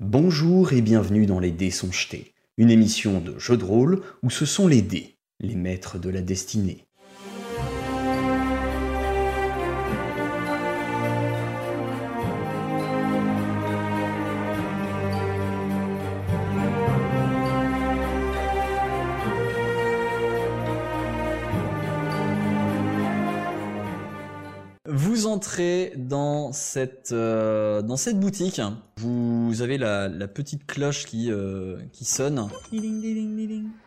Bonjour et bienvenue dans Les Dés sont jetés, une émission de jeu de rôle où ce sont les dés, les maîtres de la destinée. Vous entrez dans cette, euh, dans cette boutique. Avez la, la petite cloche qui, euh, qui sonne.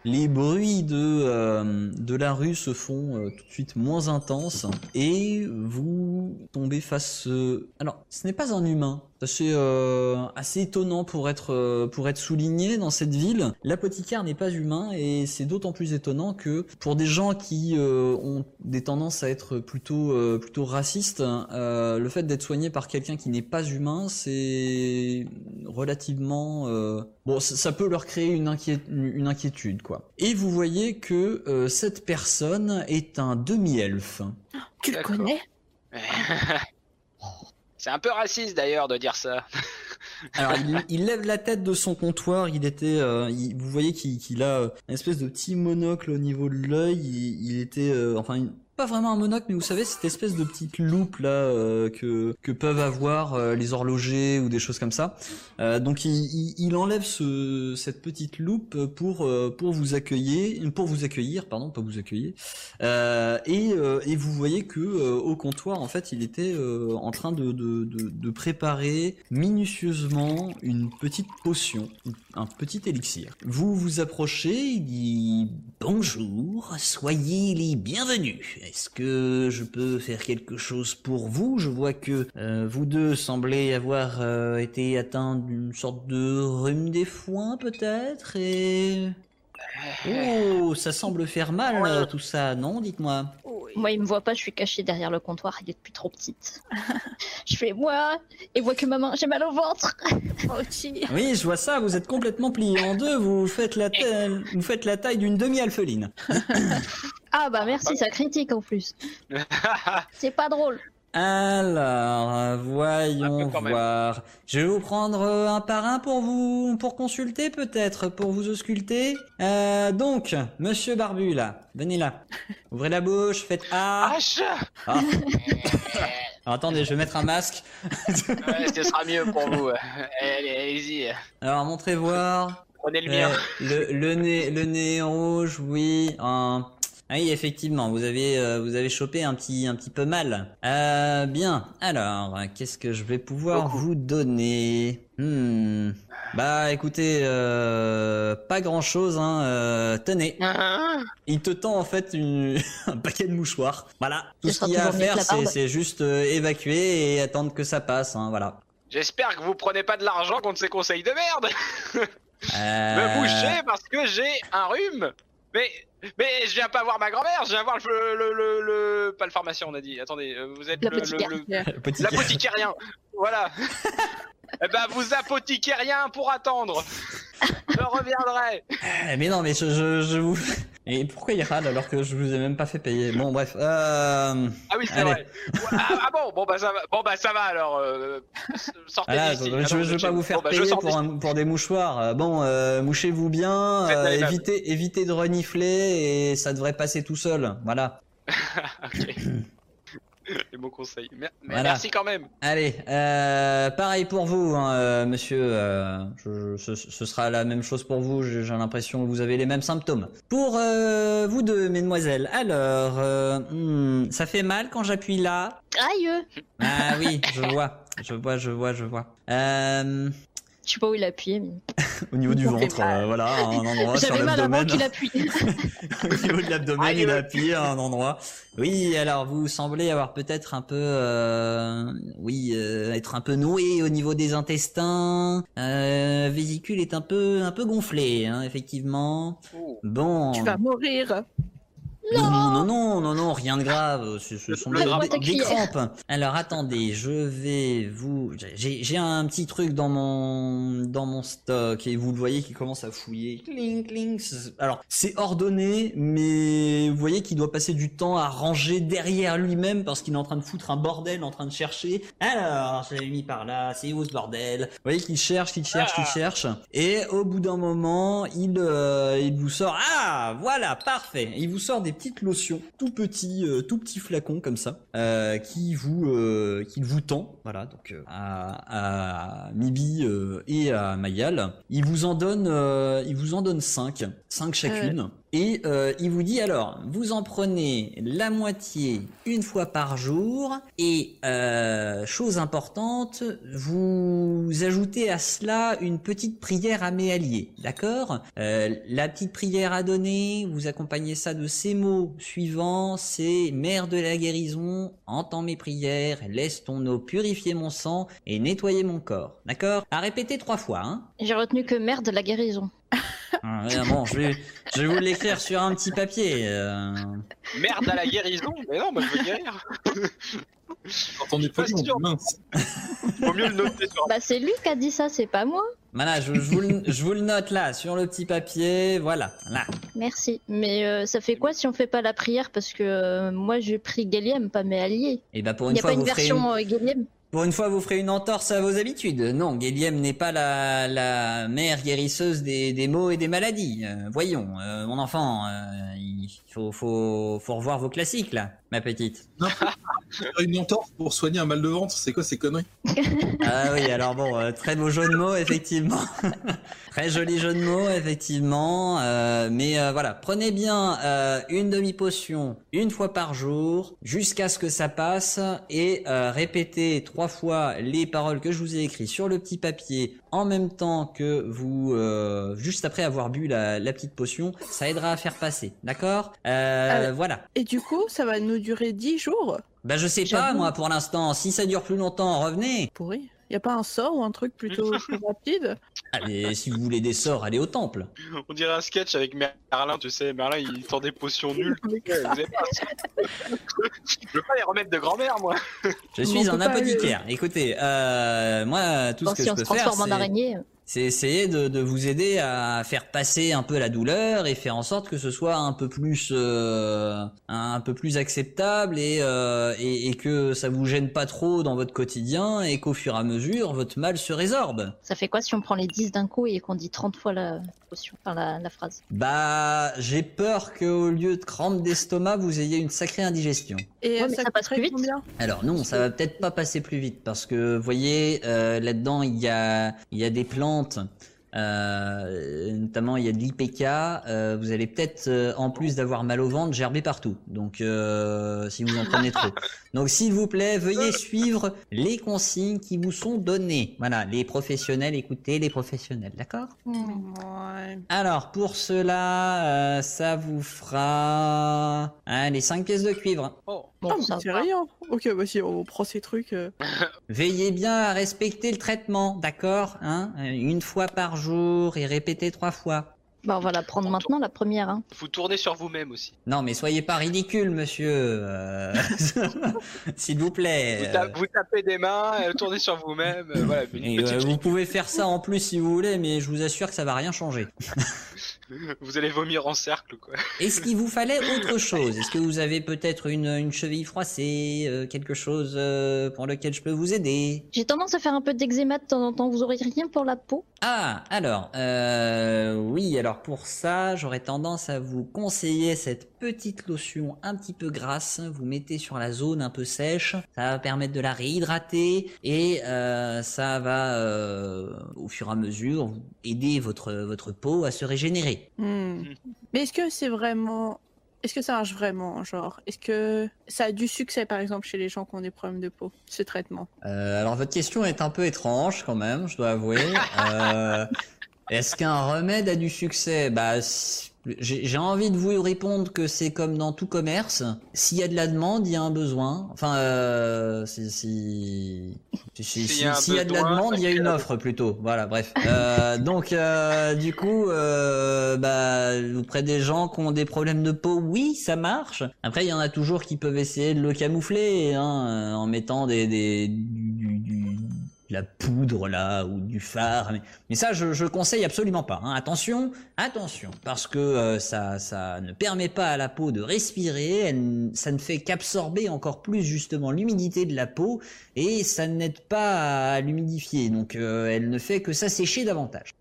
Les bruits de, euh, de la rue se font euh, tout de suite moins intenses et vous tombez face. Alors, ce n'est pas un humain. C'est euh, assez étonnant pour être, euh, pour être souligné dans cette ville. L'apothicaire n'est pas humain et c'est d'autant plus étonnant que pour des gens qui euh, ont des tendances à être plutôt, euh, plutôt racistes, euh, le fait d'être soigné par quelqu'un qui n'est pas humain, c'est relativement... euh, Bon, ça, ça peut leur créer une, inquié- une inquiétude, quoi. Et vous voyez que euh, cette personne est un demi-elfe. Tu le connais C'est un peu raciste d'ailleurs de dire ça. Alors, il, lève la tête de son comptoir. Il était, euh, vous voyez qu'il a euh, une espèce de petit monocle au niveau de l'œil. Il, était, euh, enfin, pas vraiment un monocle, mais vous savez cette espèce de petite loupe là euh, que que peuvent avoir euh, les horlogers ou des choses comme ça. Euh, donc, il, il, il enlève ce, cette petite loupe pour euh, pour vous accueillir, pour vous accueillir, pardon, pas vous accueillir. Euh, et, euh, et vous voyez que au comptoir, en fait, il était en train de, de, de, de préparer minutieusement une petite potion, un petit élixir. Vous vous approchez, il dit bonjour, soyez les bienvenus. Est-ce que je peux faire quelque chose pour vous? Je vois que euh, vous deux semblez avoir euh, été atteints d'une sorte de rhume des foins peut-être et Oh, ça semble faire mal euh, tout ça, non? Dites-moi. Moi, il me voit pas, je suis cachée derrière le comptoir, il est depuis trop petite. je fais moi, et voit que ma main, j'ai mal au ventre. Oui, je vois ça, vous êtes complètement plié en deux, vous faites la, ta- vous faites la taille d'une demi-alpheline. Ah bah merci, ça critique en plus. C'est pas drôle. Alors, euh, voyons même. voir. Je vais vous prendre euh, un par un pour vous, pour consulter peut-être, pour vous ausculter. Euh, donc, monsieur Barbu là, venez là. Ouvrez la bouche, faites A. H Ah. Alors, attendez, je vais mettre un masque. Ouais, ce sera mieux pour vous. Allez, allez-y. Alors, montrez voir. Prenez le Euh, mien. le, le nez, le nez rouge, oui. un- Ah oui, effectivement, vous avez, euh, vous avez chopé un petit, un petit peu mal. Euh, bien. Alors, qu'est-ce que je vais pouvoir Beaucoup. vous donner? Hmm. Bah, écoutez, euh, pas grand-chose. Hein. euh, tenez, Ah, il te tend en fait une, un paquet de mouchoirs. Voilà. Tout Ce qu'il y a à faire, c'est, c'est juste euh, évacuer et attendre que ça passe. Hein, voilà. J'espère que vous prenez pas de l'argent contre ces conseils de merde. Euh, Me boucher parce que j'ai un rhume. Mais mais je viens pas voir ma grand-mère, je viens voir le le le, le- pas le pharmacien on a dit. Attendez, euh, vous êtes le- le- L'apothicaire. L'apothicérien Voilà Eh ben, vous apothiquez rien pour attendre Je reviendrai Eh, Mais non, mais je, je, je vous. Et pourquoi il râle alors que je vous ai même pas fait payer? Bon, bref. Euh... Ah oui, c'est vrai ah, ah bon, bon bah ça va, bon, bah, ça va alors, euh, sortez Voilà, je, Ah je, non, veux pas vous faire Bon, bah, payer pour, d'ici. un- pour des mouchoirs. Euh, Bon, euh, mouchez-vous bien, euh, évitez, évitez de renifler et ça devrait passer tout seul. Voilà. Ok. Les bons conseils. Mer- mais Voilà. Merci quand même. Allez, euh, pareil pour vous, hein, euh, monsieur. euh, je- je- ce, ce sera la même chose pour vous. J'ai l'impression que vous avez les mêmes symptômes. Pour euh, vous deux, mesdemoiselles. Alors, euh, hmm, ça fait mal quand j'appuie là? Aïe Ah oui, je vois, je vois, je vois, je vois. Je sais pas où il a appuyé, mais... au niveau du ventre, euh, voilà, à un endroit sur J'avais mal avant l'abdomen. qu'il appuie. au niveau de l'abdomen, il a appuyé à un endroit. Oui, alors vous semblez avoir peut-être un peu, euh, oui, euh, être un peu noué au niveau des intestins. Euh, vésicule est un peu, un peu gonflé, hein, effectivement. Oh. Bon. Tu vas mourir. Non, non, non, non, non, rien de grave. Ce, ce sont des, des- crampes. Alors attendez, je vais vous. J'ai j'ai un petit truc dans mon dans mon stock et vous le voyez qui commence à fouiller. Cling, cling. Alors c'est ordonné, mais vous voyez qu'il doit passer du temps à ranger derrière lui-même parce qu'il est en train de foutre un bordel, en train de chercher. Alors, je l'ai mis par là. C'est où ce bordel? Vous voyez qu'il cherche, qu'il cherche, qu'il Ah. cherche. Et au bout d'un moment, il euh, il vous sort. Ah, voilà, parfait. Il vous sort des petites lotions, tout petits, euh, tout petits flacons comme ça, euh, qui vous, euh, qu'il vous tend. Voilà, donc euh, à, à Mibi et à Mayal. Il vous en donne, il vous en donne cinq, cinq chacune. Et euh, il vous dit alors, vous en prenez la moitié une fois par jour et euh, chose importante, vous ajoutez à cela une petite prière à mes alliés, d'accord? Euh, La petite prière à donner, vous accompagnez ça de ces mots suivants, c'est Mère de la guérison, entends mes prières, laisse ton eau purifier mon sang et nettoyer mon corps, d'accord? À répéter trois fois, hein. J'ai retenu que merde la guérison. ah, ouais, bon, je vais, je vais vous l'écrire sur un petit papier. euh. Merde à la guérison Mais non, moi je veux guérir. Entendu Pas pas sûr. mince. Vaut mieux le noter sur Bah c'est lui qui a dit ça, c'est pas moi. Voilà, je, je vous le, je vous le note là, sur le petit papier. Voilà, là. Merci. Mais euh, ça fait quoi si on fait pas la prière? Parce que euh, moi j'ai pris Guéliem, pas mes alliés. Et bah pour Il une n'y a fois, pas une vous ferez une, version euh, Guéliem pour une fois, vous ferez une entorse à vos habitudes. Non, Guéliem n'est pas la, la mère guérisseuse des, maux et des maladies. Euh, voyons, euh, mon enfant, euh, il faut, faut, faut revoir vos classiques là, ma petite. Une entorse pour soigner un mal de ventre, c'est quoi ces conneries Ah oui, alors bon, euh, très beau jeu de mots, effectivement. très joli jeu de mots, effectivement. euh, mais euh, voilà, prenez bien euh, une demi-potion une fois par jour, jusqu'à ce que ça passe, et euh, répétez trois fois les paroles que je vous ai écrites sur le petit papier en même temps que vous, euh, juste après avoir bu la, la petite potion, ça aidera à faire passer, d'accord? Euh, Ah. Voilà. Et du coup, ça va nous durer 10 jours? Bah je sais pas, moi, pour l'instant. Si ça dure plus longtemps, revenez. Pourri. Y a pas un sort ou un truc plutôt plus rapide? Allez, si vous voulez des sorts, allez au temple. On dirait un sketch avec Merlin, tu sais. Merlin, il tend des potions nulles. Vous avez pas- Je veux pas les remettre de grand-mère, moi. Je On suis un apothicaire. Écoutez, euh, moi, tout Bon, ce que si je on se peux faire, transforme en c'est- araignée. C'est essayer de, de vous aider à faire passer un peu la douleur et faire en sorte que ce soit un peu plus, euh, un peu plus acceptable et, euh, et, et que ça vous gêne pas trop dans votre quotidien et qu'au fur et à mesure, votre mal se résorbe. Ça fait quoi si on prend les 10 d'un coup et qu'on dit 30 fois la potion, enfin la, la phrase? Bah, j'ai peur qu'au lieu de crampes d'estomac, vous ayez une sacrée indigestion. Et Ouais, mais ça, ça passe plus vite. Alors non, ça va peut-être pas passer plus vite parce que vous voyez euh, là-dedans il y a il y a des euh, notamment il y a de l'IPK. euh, vous allez peut-être euh, en plus d'avoir mal au ventre gerber partout. Donc si vous en prenez trop. Donc s'il vous plaît, veuillez suivre les consignes qui vous sont données. Voilà, les professionnels, écoutez les professionnels, d'accord? Ouais. Alors pour cela, ça vous fera hein, les 5 pièces de cuivre. Oh. Bon, ah, ça c'est rien. Ok, bah si on prend ces trucs. euh, Veillez bien à respecter le traitement, d'accord hein Euh, Une fois par jour et répétez trois fois. Bah, on va la prendre maintenant, la première. Hein. Vous tournez sur vous-même aussi. Non, mais soyez pas ridicule, monsieur. euh, S'il vous plaît. Vous, ta- vous tapez des mains, euh, tournez sur vous-même. euh, voilà, euh, vous pouvez faire ça en plus si vous voulez, mais je vous assure que ça va rien changer. Vous allez vomir en cercle, quoi. Est-ce qu'il vous fallait autre chose? Est-ce que vous avez peut-être une, une cheville froissée, euh, quelque chose euh, pour lequel je peux vous aider? J'ai tendance à faire un peu d'eczéma de temps en temps. Vous aurez rien pour la peau? Ah, alors, euh, oui, alors pour ça, j'aurais tendance à vous conseiller cette petite lotion un petit peu grasse. Vous mettez sur la zone un peu sèche, ça va permettre de la réhydrater et euh, ça va, euh, au fur et à mesure, aider votre votre peau à se régénérer. hmm. Mais est-ce que c'est vraiment. Est-ce que ça marche vraiment Genre, est-ce que ça a du succès par exemple chez les gens qui ont des problèmes de peau, ce traitement? Euh, alors votre question est un peu étrange quand même, je dois avouer. Euh, Est-ce qu'un remède a du succès? Bah, J'ai envie de vous répondre que c'est comme dans tout commerce. S'il y a de la demande, il y a un besoin. Enfin, euh, si, si, si- si- S'il y s'il y a de la demande, il y a une offre plutôt. Voilà, bref. Euh, donc, euh, du coup, euh, bah, auprès des gens qui ont des problèmes de peau, oui, ça marche. Après, il y en a toujours qui peuvent essayer de le camoufler hein, en mettant des, des la poudre là ou du phare. Mais, ça, je, je conseille absolument pas. hein. Attention, attention, parce que euh, ça, ça ne permet pas à la peau de respirer. Elle, ça ne fait qu'absorber encore plus justement l'humidité de la peau et ça n'aide pas à l'humidifier. Donc, euh, elle ne fait que s'assécher davantage.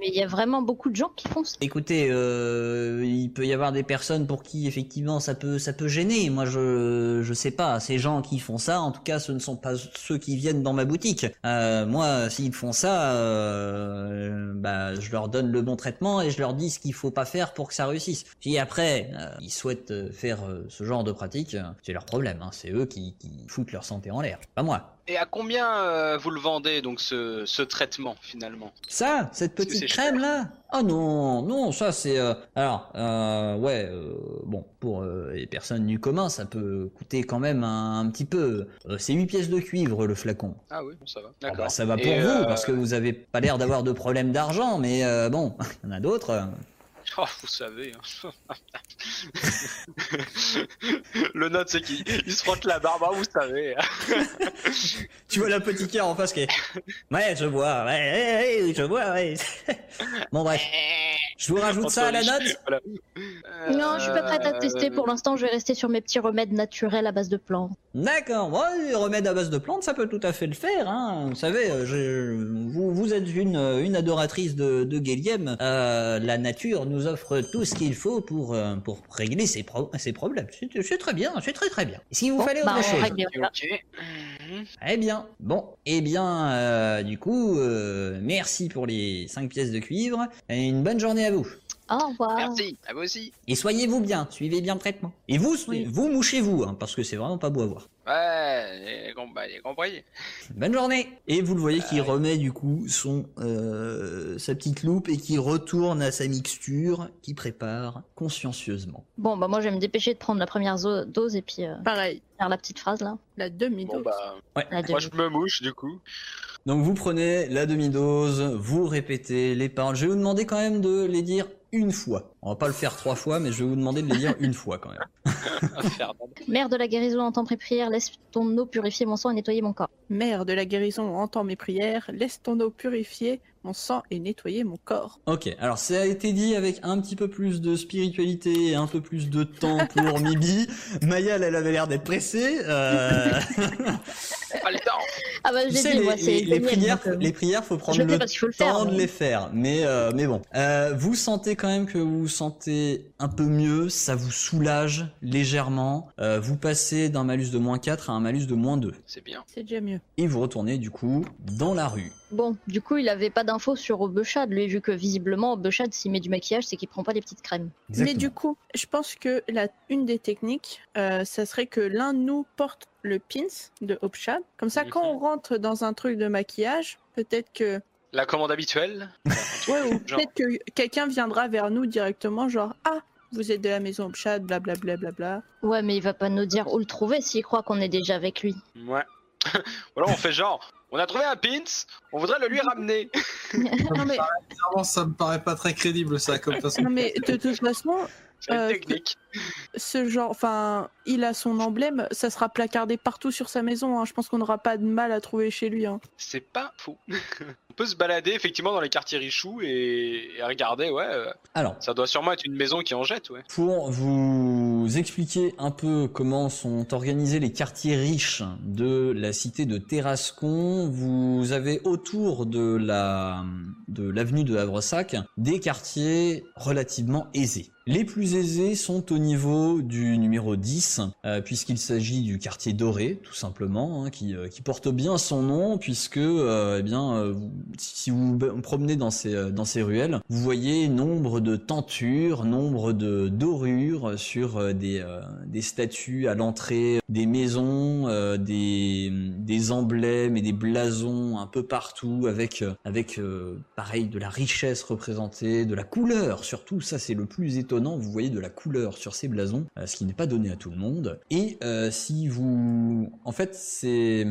Mais il y a vraiment beaucoup de gens qui font ça. Écoutez, euh, il peut y avoir des personnes pour qui effectivement ça peut ça peut gêner. Moi, je je sais pas. Ces gens qui font ça, en tout cas, ce ne sont pas ceux qui viennent dans ma boutique. Euh, moi, s'ils font ça, euh, bah, je leur donne le bon traitement et je leur dis ce qu'il faut pas faire pour que ça réussisse. Si après euh, ils souhaitent faire euh, ce genre de pratique, euh, c'est leur problème. Hein. C'est eux qui, qui foutent leur santé en l'air, pas moi. Et à combien euh, vous le vendez donc ce, ce traitement finalement? Ça, cette petite crème là Oh non, non, ça c'est... euh, Alors, euh, ouais, bon, pour les personnes du commun, ça peut coûter quand même un, un petit peu. C'est 8 pièces de cuivre le flacon. Ah oui, bon, ça va. Ah D'accord. bah, ça va pour Et, vous, parce que vous avez pas l'air d'avoir de problème d'argent, mais bon, il y en a d'autres. Oh, vous savez. hein. le note, c'est qu'il il se frotte la barbe, hein, vous savez. Tu vois la petite en face qui est... Ouais, je vois, ouais, ouais, ouais, je vois, ouais. bon bref, je vous rajoute ça à la note Voilà. Non, je suis pas prête à tester. Euh, Pour l'instant, je vais rester sur mes petits remèdes naturels à base de plantes. D'accord, les remèdes à base de plantes, ça peut tout à fait le faire. Hein. Vous savez, euh, je- vous, vous êtes une, une adoratrice de, de Guéliem. Euh, la nature nous offre tout ce qu'il faut pour, euh, pour régler ses, pro- ses problèmes. C'est très bien, c'est très très bien. Si vous Bon, fallait bah, autre chose. Mhm. Eh bien, bon, eh bien, euh, du coup, euh, merci pour les 5 pièces de cuivre et une bonne journée à vous. Au revoir. Merci, à vous aussi. Et soyez-vous bien, suivez bien le traitement. Et vous, Oui. vous mouchez-vous, hein, parce que c'est vraiment pas beau à voir. Ouais, j'ai com- bah, j'ai compris. Bonne journée Et vous le voyez qui remet du coup son euh, sa petite loupe et qui retourne à sa mixture, qui prépare consciencieusement. Bon, bah moi, je vais me dépêcher de prendre la première dose et puis euh, Pareil, faire la petite phrase là. la demi-dose. Bon bah, La moi demi- je me mouche du coup. Donc vous prenez la demi-dose, vous répétez les paroles. Je vais vous demander quand même de les dire une fois. On va pas le faire trois fois, mais je vais vous demander de les dire une fois quand même. Mère de la guérison, entends mes prières, laisse ton eau purifier mon sang et nettoyer mon corps. Mère de la guérison, entends mes prières, laisse ton eau purifier mon sang et nettoyer mon corps. Ok, alors ça a été dit avec un petit peu plus de spiritualité et un peu plus de temps pour Mibi. Maya, elle avait l'air d'être pressée. Euh... Pas le temps. Ah bah, Tu sais, dit, les, moi, c'est les- les Daniel, prières, euh, les prières, faut prendre le temps faire. de mais- les faire. Mais, euh, mais bon, Euh, vous sentez quand même que vous vous sentez un peu mieux, ça vous soulage légèrement. Euh, vous passez d'un malus de moins 4 à un malus de moins 2. C'est bien. C'est déjà mieux. Et vous retournez du coup dans la rue. Bon, du coup, il avait pas d'infos sur Obeshad, lui, vu que visiblement, Obeshad, s'il met du maquillage, c'est qu'il prend pas les petites crèmes. Mais du coup, je pense que la, une des techniques, euh, ça serait que l'un de nous porte le pins de Hopshad. Comme ça, quand on rentre dans un truc de maquillage, peut-être que, La commande habituelle. ouais, ou peut-être que quelqu'un viendra vers nous directement, genre ah, vous êtes de la maison Hopshad, blablabla. Bla, bla. Ouais, mais il va pas nous dire où le trouver s'il croit qu'on est déjà avec lui. Ouais. voilà, on fait genre. On a trouvé un pins, on voudrait le lui ramener. Non mais, ça me paraît pas très crédible, ça, comme façon. non mais de toute façon, C'est une Euh, technique. Ce genre, enfin, il a son emblème, ça sera placardé partout sur sa maison. hein. Je pense qu'on n'aura pas de mal à trouver chez lui. hein. C'est pas faux. on peut se balader effectivement dans les quartiers richoux et, et regarder, ouais. euh, Alors, ça doit sûrement être une maison qui en jette, ouais. Pour vous expliquer un peu comment sont organisés les quartiers riches de la cité de Terrascon, vous avez autour de la de l'avenue de Havresac des quartiers relativement aisés. Les plus aisés sont au niveau du numéro 10, euh, puisqu'il s'agit du quartier doré, tout simplement, hein, qui, euh, qui porte bien son nom, puisque euh, eh bien, si vous vous promenez dans ces, dans ces ruelles, vous voyez nombre de tentures, nombre de dorures sur des, des statues à l'entrée des maisons, des, des emblèmes et des blasons un peu partout, avec, avec pareil de la richesse représentée, de la couleur surtout, ça c'est le plus étonnant, vous voyez de la couleur sur ces blasons, euh, ce qui n'est pas donné à tout le monde. Et euh, si vous... En fait, ces,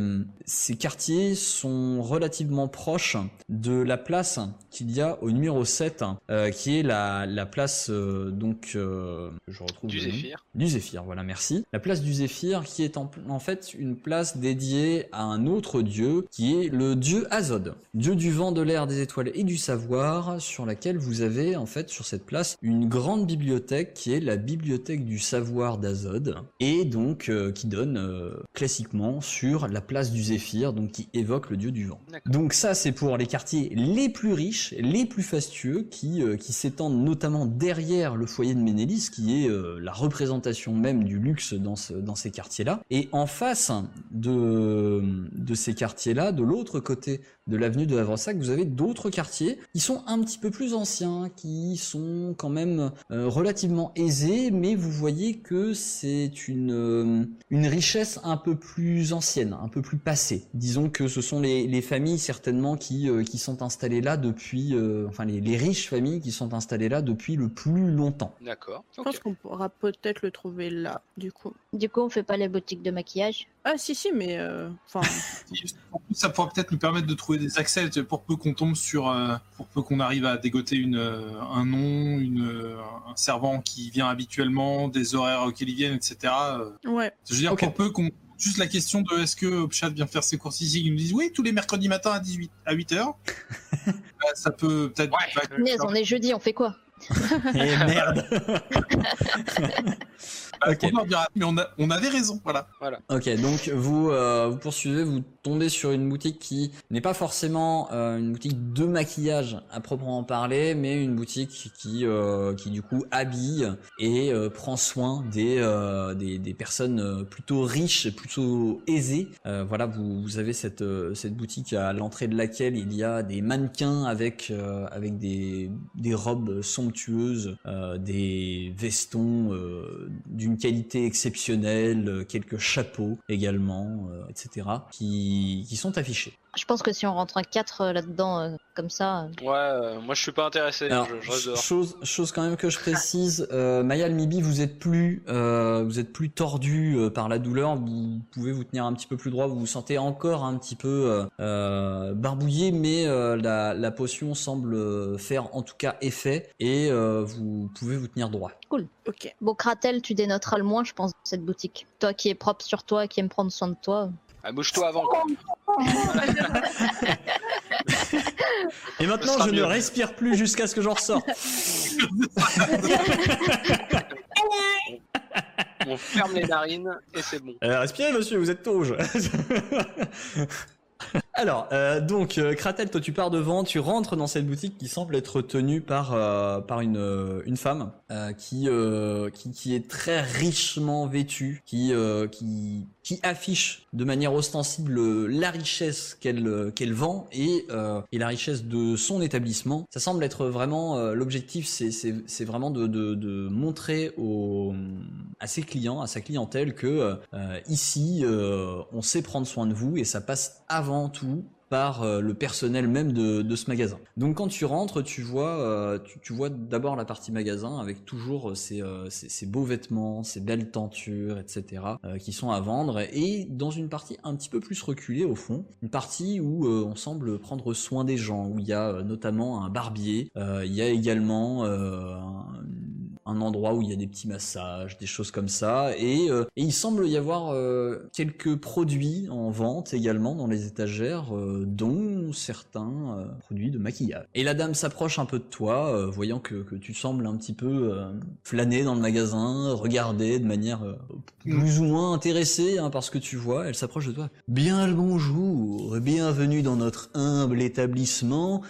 ces quartiers sont relativement proches de la place qu'il y a au numéro 7, euh, qui est la, la place, donc... je retrouve Du. Zéphyr. Du Zéphyr, voilà, merci. La place du Zéphyr, qui est en, en fait une place dédiée à un autre dieu, qui est le dieu Azod, dieu du vent, de l'air, des étoiles et du savoir, sur laquelle vous avez en fait sur cette place une grande bibliothèque qui est la bibliothèque du savoir d'Azod, et donc euh, qui donne euh, classiquement sur la place du Zéphyr, donc qui évoque le dieu du vent. Donc ça, c'est pour les quartiers les plus riches, les plus fastueux, qui, euh, qui s'étendent notamment derrière le foyer de Ménélis, qui est la représentation même du luxe dans, ce, dans ces quartiers-là. Et en face de, de ces quartiers-là, de l'autre côté de l'avenue de Havresac, vous avez d'autres quartiers qui sont un petit peu plus anciens, qui sont quand même euh, relativement aisés, mais vous voyez que c'est une, euh, une richesse un peu plus ancienne, un peu plus passée. Disons que ce sont les, les familles certainement qui, euh, qui sont installées là depuis, euh, enfin les, les riches familles qui sont installées là depuis le plus longtemps. D'accord. Je pense qu'on pourra peut-être le trouver là, du coup. Du coup, on fait pas les boutiques de maquillage? Ah si si, mais euh, enfin, En plus, ça pourra peut-être nous permettre de trouver des accès pour peu qu'on tombe sur, euh, pour peu qu'on arrive à dégoter une, euh, un nom, une, euh, un servant qui vient habituellement, des horaires auxquels ils viennent, etc. ouais. Je veux dire, pour peu qu'on. Juste la question de est-ce que Opchat vient faire ses courses ici, ils nous disent oui, tous les mercredis matins à 18 à 8 heures. Bah, ça peut peut-être. Ouais. bah, on est jeudi, on fait quoi? Et merde bah, ok. on dira, mais on, a- on avait raison, voilà. Ok, donc vous, euh, vous poursuivez, vous tombez sur une boutique qui n'est pas forcément euh, une boutique de maquillage à proprement parler, mais une boutique qui, euh, qui du coup habille et euh, prend soin des, euh, des, des personnes plutôt riches, plutôt aisées. Euh, voilà, vous, vous avez cette, euh, cette boutique à l'entrée de laquelle il y a des mannequins avec, euh, avec des, des robes somptueuses, euh, des vestons euh, qualité exceptionnelle, euh, quelques chapeaux également, euh, etc., qui sont affichés. Je pense que si on rentre un 4 là-dedans, euh, comme ça. euh, Ouais, euh, moi je suis pas intéressé. Alors, je, je reste dehors. chose, chose quand même que je précise, euh, Maya Almibi, vous êtes plus, euh, vous êtes plus tordu euh, par la douleur. Vous pouvez vous tenir un petit peu plus droit. Vous vous sentez encore un petit peu euh, euh, barbouillé, mais euh, la, la potion semble euh, faire en tout cas effet et euh, vous pouvez vous tenir droit. Ok. Bon, Kratel, tu dénoteras le moins, je pense, cette boutique. Toi qui es propre sur toi, qui aime prendre soin de toi. Ah, bouge-toi avant. Et maintenant, je ne respire plus jusqu'à ce que j'en ressorte. On ferme les narines et c'est bon. Euh, respirez, monsieur, vous êtes tauge. Alors, euh, donc, euh, Kratel, toi tu pars devant, tu rentres dans cette boutique qui semble être tenue par euh, par une une femme qui, qui qui est très richement vêtue, qui qui qui affiche de manière ostensible euh, la richesse qu'elle euh, qu'elle vend et euh, et la richesse de son établissement. Ça semble être vraiment l'objectif, c'est vraiment de de montrer aux à ses clients, à sa clientèle que ici on sait prendre soin de vous et ça passe avant tout par euh, le personnel même de, de ce magasin. Donc quand tu rentres, tu vois, euh, tu, tu vois d'abord la partie magasin avec toujours ces, euh, ces, ces beaux vêtements, ces belles tentures, etc. qui sont à vendre et dans une partie un petit peu plus reculée au fond, une partie où on semble prendre soin des gens, où il y a notamment un barbier, il y a également un, un endroit où il y a des petits massages, des choses comme ça, et, euh, il semble y avoir euh, quelques produits en vente également dans les étagères, euh, dont certains produits de maquillage. Et la dame s'approche un peu de toi, voyant que, tu sembles un petit peu flâner dans le magasin, regarder de manière plus ou moins intéressée hein, par ce que tu vois, elle s'approche de toi. Bien le bonjour, bienvenue dans notre humble établissement.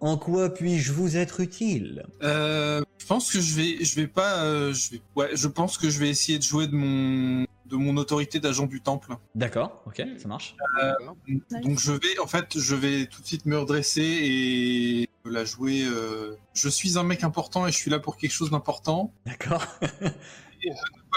En quoi puis-je vous être utile? Je pense que je vais, je vais pas, euh, je vais, ouais, je pense que je vais essayer de jouer de mon, de mon autorité d'agent du temple. D'accord, ok, ça marche. D'accord. Donc je vais, en fait, je vais tout de suite me redresser et la jouer. euh, Je suis un mec important et je suis là pour quelque chose d'important. D'accord.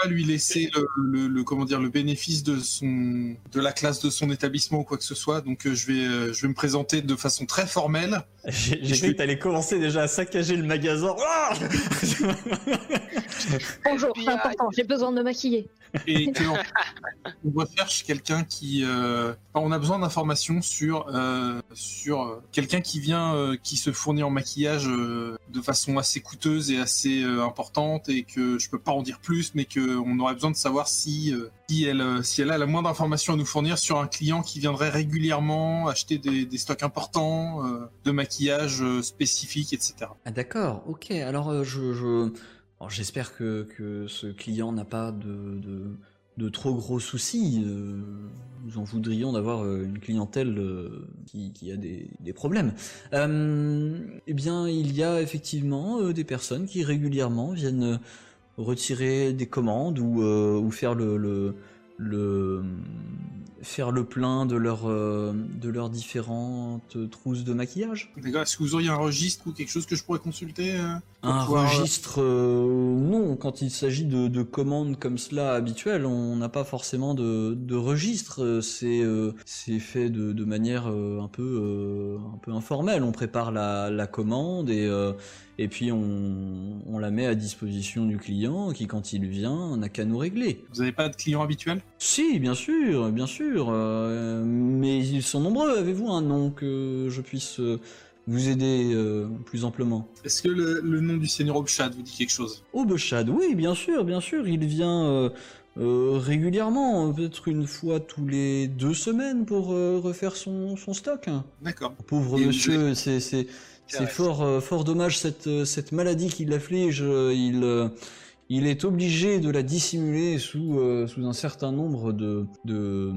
Pas lui laisser le, le- le- comment dire le bénéfice de son, de la classe de son établissement ou quoi que ce soit. Donc euh, je vais, euh, je vais me présenter de façon très formelle. J'ai cru vais- que t'allais commencer déjà à saccager le magasin. Ah Bonjour, c'est important, j'ai besoin de me maquiller. et que on, on recherche quelqu'un qui euh, on a besoin d'informations sur euh, sur quelqu'un qui vient euh, qui se fournit en maquillage euh, de façon assez coûteuse et assez euh, importante et que je peux pas en dire plus mais que on aurait besoin de savoir si euh, si elle euh, si elle a la moindre information à nous fournir sur un client qui viendrait régulièrement acheter des, stocks importants euh, de maquillage spécifique etc Ah, D'accord, ok. Alors je, j'espère que, que ce client n'a pas de, de, trop gros soucis. Nous en voudrions d'avoir une clientèle qui, qui a des, des problèmes. Eh bien, il y a effectivement des personnes qui régulièrement viennent retirer des commandes ou, euh, ou faire le, le, le faire le plein de leurs euh, de leurs différentes trousses de maquillage. D'accord est-ce que vous auriez un registre ou quelque chose que je pourrais consulter euh, Un pouvoir, registre, non. Quand il s'agit de, de commandes comme cela habituelles, on n'a pas forcément de, de registre. C'est c'est fait de, de manière un peu un peu informelle. On prépare la, la commande et et puis on, on la met à disposition du client qui, quand il vient, n'a qu'à nous régler. Vous n'avez pas de clients habituels Si, bien sûr, bien sûr. euh, mais ils sont nombreux. Avez-vous un nom que je puisse euh, vous aider euh, plus amplement? Est-ce que le, le nom du seigneur Obshad vous dit quelque chose? Aubechad, oui, bien sûr, bien sûr, il vient euh, euh, régulièrement, peut-être une fois tous les deux semaines pour refaire son, son stock. D'accord. Pauvre Et monsieur, c'est c'est fort euh, fort dommage cette euh, cette maladie qui l'afflige. euh, Il il est obligé de la dissimuler sous euh, sous un certain nombre de de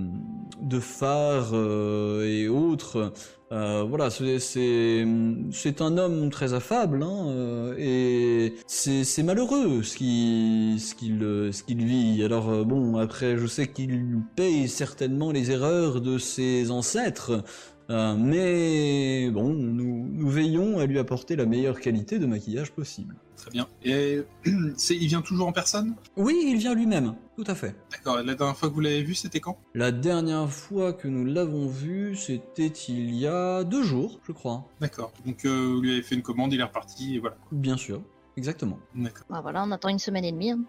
de phares euh, et autres. Euh, voilà, c'est un homme très affable hein, et c'est malheureux ce qui ce qu'il euh, ce qu'il vit. Alors bon, après je sais qu'il paye certainement les erreurs de ses ancêtres. Euh, mais bon, nous, nous veillons à lui apporter la meilleure qualité de maquillage possible. Très bien. Et c'est, il vient toujours en personne? Oui, il vient lui-même, tout à fait. D'accord. Et La dernière fois que vous l'avez vu, c'était quand? La dernière fois que nous l'avons vu, c'était il y a deux jours, je crois. D'accord. Donc euh, vous lui avez fait une commande, il est reparti et voilà. Bien sûr, exactement. D'accord. Bah voilà, on attend une semaine et demie. hein.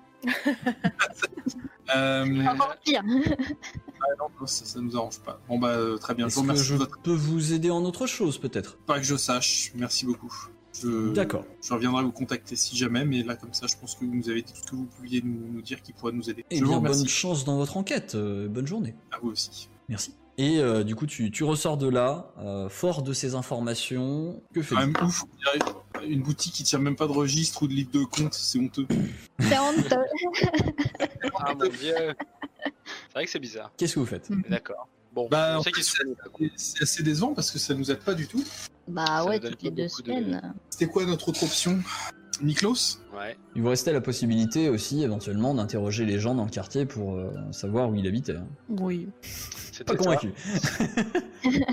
Euh, Encore pire. non, ça, ça nous arrange pas. Bon bah euh, très bien. Je Est-ce vous que remercie je votre... peux vous aider en autre chose, peut-être? Pas que je sache. Merci beaucoup. Je... D'accord. Je reviendrai vous contacter si jamais, mais là comme ça, je pense que vous nous avez dit tout ce que vous pouviez nous, nous dire qui pourrait nous aider. Eh je vous bien, bonne chance dans votre enquête. euh, bonne journée. À vous aussi. Merci. Et euh, du coup, tu, tu ressors de là, euh, fort de ces informations. Que fais-tu même ouf. Une boutique qui tient même pas de registre ou de livre de compte, c'est honteux. C'est honteux. Ah mon dieu. C'est vrai que c'est bizarre. Qu'est-ce que vous faites D'accord. Bon, Bah, en fait, C'est assez décevant parce que ça nous aide pas du tout. Bah Ça ouais, toutes les deux de- semaines. C'était quoi notre autre option? Niklos Ouais. Il vous restait la possibilité aussi, éventuellement, d'interroger les gens dans le quartier pour euh, savoir où il habitait. hein. Oui. C'était Pas convaincu.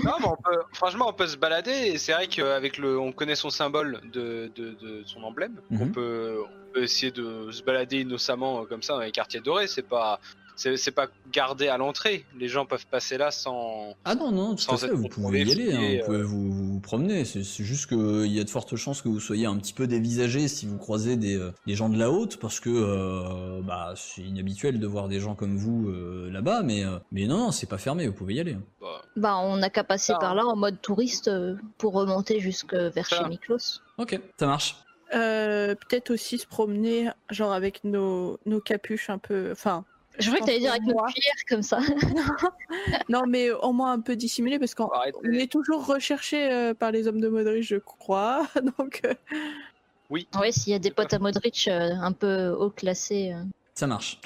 Non, mais on peut, franchement, on peut se balader et c'est vrai qu'avec le, on connaît son symbole de, de, de son emblème. Mhm. On peut, on peut essayer de se balader innocemment euh, comme ça dans les quartiers dorés. C'est pas, c'est, pas gardé à l'entrée. Les gens peuvent passer là sans. Ah non, non, tout Sans à fait, vous pouvez y aller, hein, fouillé, vous pouvez vous, vous promener. C'est juste qu'il y a de fortes chances que vous soyez un petit peu dévisagé si vous croisez des, euh, des gens de la haute, parce que euh, bah, c'est inhabituel de voir des gens comme vous euh, là-bas, mais, euh, mais non, non, c'est pas fermé, vous pouvez y aller. hein. Bah, Bah on n'a qu'à passer par là en mode touriste euh, pour remonter jusque vers Ça. chez Miklos. Ok, ça marche. Euh, Peut-être aussi se promener, genre avec nos, nos capuches un peu. Enfin, Je crois que t'allais dire avec moi. cuillère comme ça. non, mais au moins un peu dissimulé parce qu'on est toujours recherché euh, par les hommes de Modric, je crois. Donc, euh, Ouais, s'il y a des potes à Modric euh, un peu haut classés, euh, Ça marche.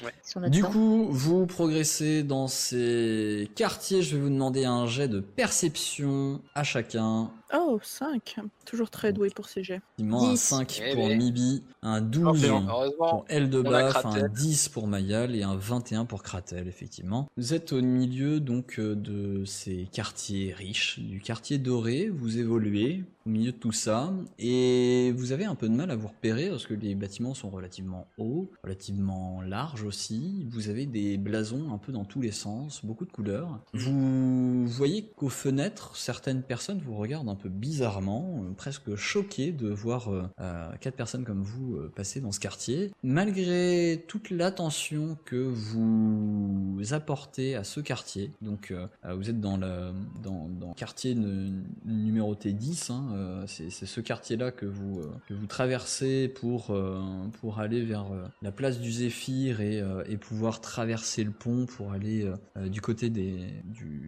Du coup, vous progressez dans ces quartiers. Je vais vous demander un jet de perception à chacun. Oh, 5. Toujours très doué pour ces jets. Effectivement, un 10. 5 Eh pour ben. Mibi, un 12 Parfait, hein. Heureusement. pour Eldebaf, un Kratel. 10 pour Mayal et un 21 pour Kratel, effectivement. Vous êtes au milieu donc euh, de ces quartiers riches, du quartier doré, vous évoluez au milieu de tout ça, et vous avez un peu de mal à vous repérer parce que les bâtiments sont relativement hauts, relativement larges aussi, vous avez des blasons un peu dans tous les sens, beaucoup de couleurs. Vous voyez qu'aux fenêtres, certaines personnes vous regardent un peu bizarrement, euh, presque choquées de voir euh, euh, quatre personnes comme vous passer dans ce quartier. Malgré toute l'attention que vous apportez à ce quartier, donc vous êtes dans le, quartier nu- numéroté 10, hein, c'est ce quartier-là que vous, que vous traversez pour, pour aller vers la place du Zéphyr et, pouvoir traverser le pont pour aller du côté des,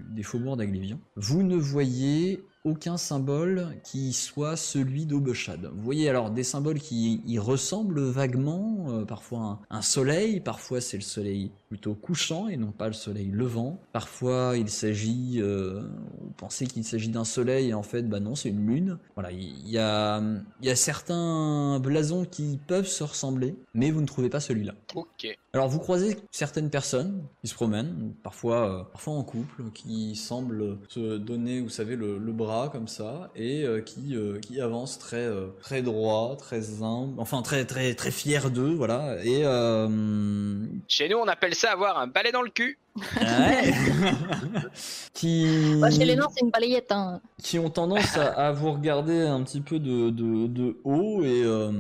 des faubourgs d'Aglivion. Vous ne voyez aucun symbole qui soit celui d'Aubechad. Vous voyez alors des symboles qui y ressemblent vaguement, euh, parfois un, un soleil, parfois c'est le soleil plutôt couchant et non pas le soleil levant. Parfois il s'agit, euh, vous pensez qu'il s'agit d'un soleil et en fait bah non c'est une lune. Voilà, il y a, il y a certains blasons qui peuvent se ressembler, mais vous ne trouvez pas celui-là. Ok. Alors vous croisez certaines personnes qui se promènent, parfois, euh, parfois en couple, qui semblent se donner, vous savez, le, le bras comme ça, et euh, qui, euh, qui avancent très, euh, très droit, très humble, enfin très, très, très fiers d'eux, voilà. Et euh, Chez nous, on appelle ça avoir un balai dans le cul. ouais. qui, Bah, chez les nains, c'est une balayette. Hein. qui ont tendance à, à vous regarder un petit peu de, de, de haut et, euh,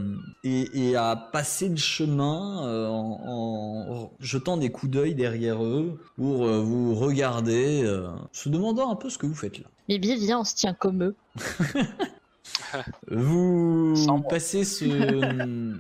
et, et à passer le chemin euh, en, en jetant des coups d'œil derrière eux pour euh, vous regarder, euh, se demandant un peu ce que vous faites là. Bibi, viens, on se tient comme eux. Vous passez ce,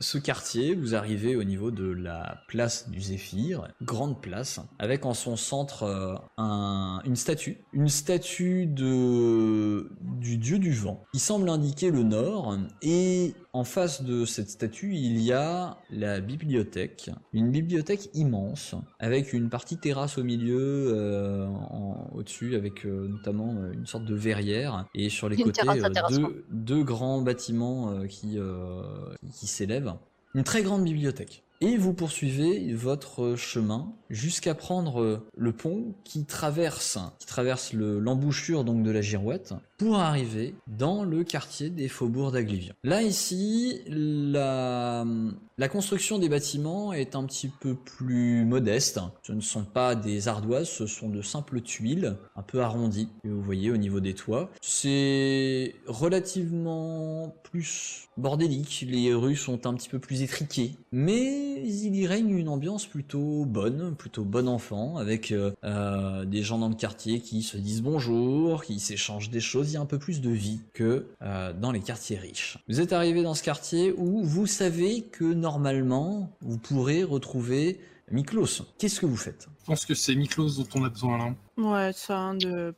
ce quartier, vous arrivez au niveau de la place du Zéphyr, grande place, avec en son centre euh, un- une statue, une statue de, du dieu du vent, qui semble indiquer le nord, et en face de cette statue, il y a la bibliothèque, une bibliothèque immense, avec une partie terrasse au milieu, euh, en- au-dessus, avec euh, notamment euh, une sorte de verrière, et sur les Une côtés, terrasse euh, deux, deux grands bâtiments qui, qui s'élèvent. Une très grande bibliothèque. Et vous poursuivez votre chemin jusqu'à prendre le pont qui traverse, qui traverse le- l'embouchure donc de la Girouette pour arriver dans le quartier des faubourgs d'Aglivion. Là ici, la, construction des bâtiments est un petit peu plus modeste. Ce ne sont pas des ardoises, ce sont de simples tuiles un peu arrondies que vous voyez au niveau des toits. C'est relativement plus bordélique, les rues sont un petit peu plus étriquées, mais il y règne une ambiance plutôt bonne, plutôt bon enfant, avec euh, euh, des gens dans le quartier qui se disent bonjour, qui s'échangent des choses, il y a un peu plus de vie que euh, dans les quartiers riches. Vous êtes arrivé dans ce quartier où vous savez que normalement vous pourrez retrouver Miklos. Qu'est-ce que vous faites? Je pense que c'est Miklos dont on a besoin là. Ouais, ça, de...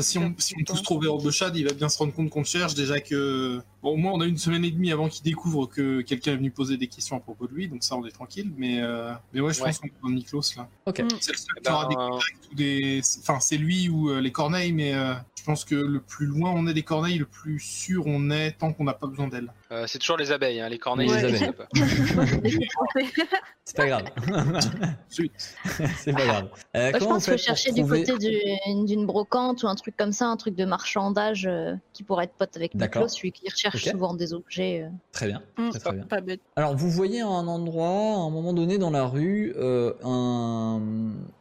Si on, si on tous trouvait Orbechad, il va bien se rendre compte qu'on cherche. Déjà que. Bon, au moins, on a une semaine et demie avant qu'il découvre que quelqu'un est venu poser des questions à propos de lui, donc ça, on est tranquille. Mais, euh, mais ouais, je Ouais. pense qu'on prend Miklos là. Ok. Mm. C'est le seul Eh qui aura ben, des contacts ou des. Enfin, c'est lui ou euh, les corneilles, mais euh, je pense que le plus loin on est des corneilles, le plus sûr on est tant qu'on n'a pas besoin d'elles. euh, c'est toujours les abeilles, hein, les corneilles. Les ça abeilles. C'est pas grave. C'est pas grave. Euh, Moi, je comment pense que chercher du trouver- côté du- d'une brocante ou un truc comme ça, un truc de marchandage euh, qui pourrait être pote avec D'accord. Miklos, celui qui recherche Ok. souvent des objets. euh. Très bien. Mm, Très, très bien. Pas bête. Alors, vous voyez à un endroit, à un moment donné dans la rue, euh, un,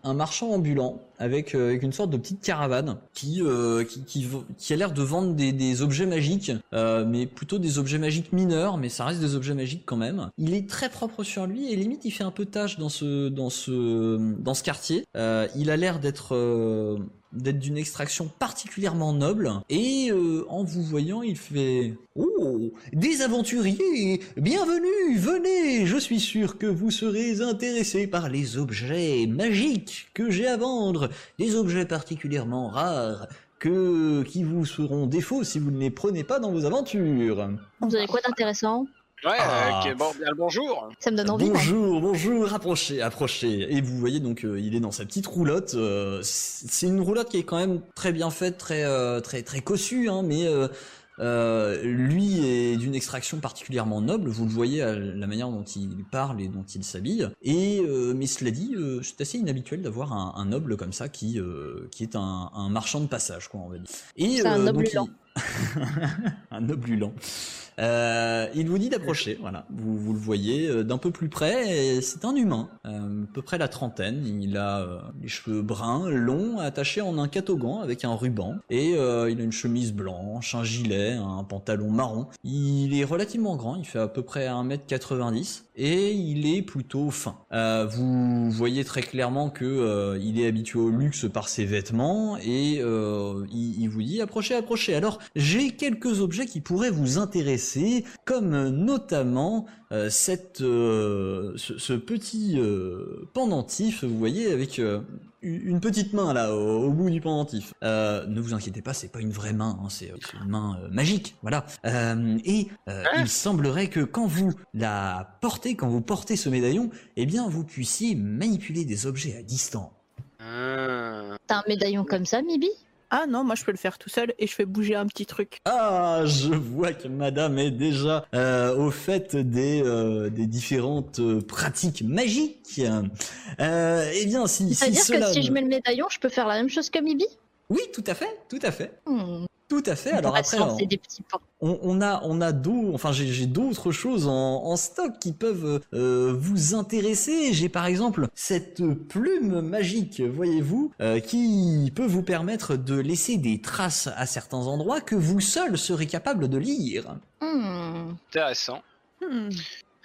un marchand ambulant avec, euh, avec une sorte de petite caravane qui, euh, qui, qui, a l'air de vendre des, des objets magiques, euh, mais plutôt des objets magiques mineurs, mais ça reste des objets magiques quand même. Il est très propre sur lui et limite il fait un peu tâche dans ce, dans ce, dans ce quartier. Euh, il a l'air d'être euh, d'être d'une extraction particulièrement noble. Et euh, en vous voyant il fait Oh des aventuriers bienvenue venez je suis sûr que vous serez intéressés par les objets magiques que j'ai à vendre des objets particulièrement rares que qui vous seront défaut si vous ne les prenez pas dans vos aventures Vous avez quoi d'intéressant? Ouais, Ah. ok, bon, bien bonjour. Ça me donne envie. Bonjour, bonjour, approchez, approchez. Et vous voyez donc, euh, il est dans sa petite roulotte. euh, c'est une roulotte qui est quand même très bien faite, très euh, très très cossue, hein, mais euh, euh, lui est d'une extraction particulièrement noble. Vous le voyez à la manière dont il parle et dont il s'habille. Et euh, mais cela dit, euh, c'est assez inhabituel d'avoir un, un noble comme ça qui euh, qui est un, un marchand de passage, quoi, on va dire. Et un euh, noble donc, il-. un noble lent. Euh, il vous dit d'approcher, voilà. Vous, vous le voyez euh, d'un peu plus près. C'est un humain, euh, à peu près la trentaine. Il a euh, les cheveux bruns, longs, attachés en un catogan avec un ruban, et euh, il a une chemise blanche, un gilet, un pantalon marron. Il est relativement grand, il fait à peu près 1m90 et il est plutôt fin. Euh, vous voyez très clairement que euh, il est habitué au luxe par ses vêtements et euh, il, vous dit approchez, approchez. Alors j'ai quelques objets qui pourraient vous intéresser, comme notamment cette, ce, petit pendentif, vous voyez, avec une petite main là au, au bout du pendentif. Euh, ne vous inquiétez pas, c'est pas une vraie main, hein, c'est c'est une main euh, magique, voilà. Euh, et euh, Hein il semblerait que quand vous la portez, quand vous portez ce médaillon, eh bien vous puissiez manipuler des objets à distance. Ah. T'as un médaillon comme ça, Mibi? Ah non, moi je peux le faire tout seul et je fais bouger un petit truc. Ah, je vois que Madame est déjà euh, au fait des euh, des différentes euh, pratiques magiques. Euh, eh bien, si si C'est-à-dire que si je mets le médaillon, je peux faire la même chose que Mibi? Oui, tout à fait, tout à fait, Hmm. Tout à fait. On Alors après, on- des petits pains. on, on a on a d'autres enfin j'ai d'autres choses en, en stock qui peuvent euh, vous intéresser j'ai par exemple cette plume magique voyez-vous euh, qui peut vous permettre de laisser des traces à certains endroits que vous seul serez capable de lire Hmm. Intéressant. Hmm.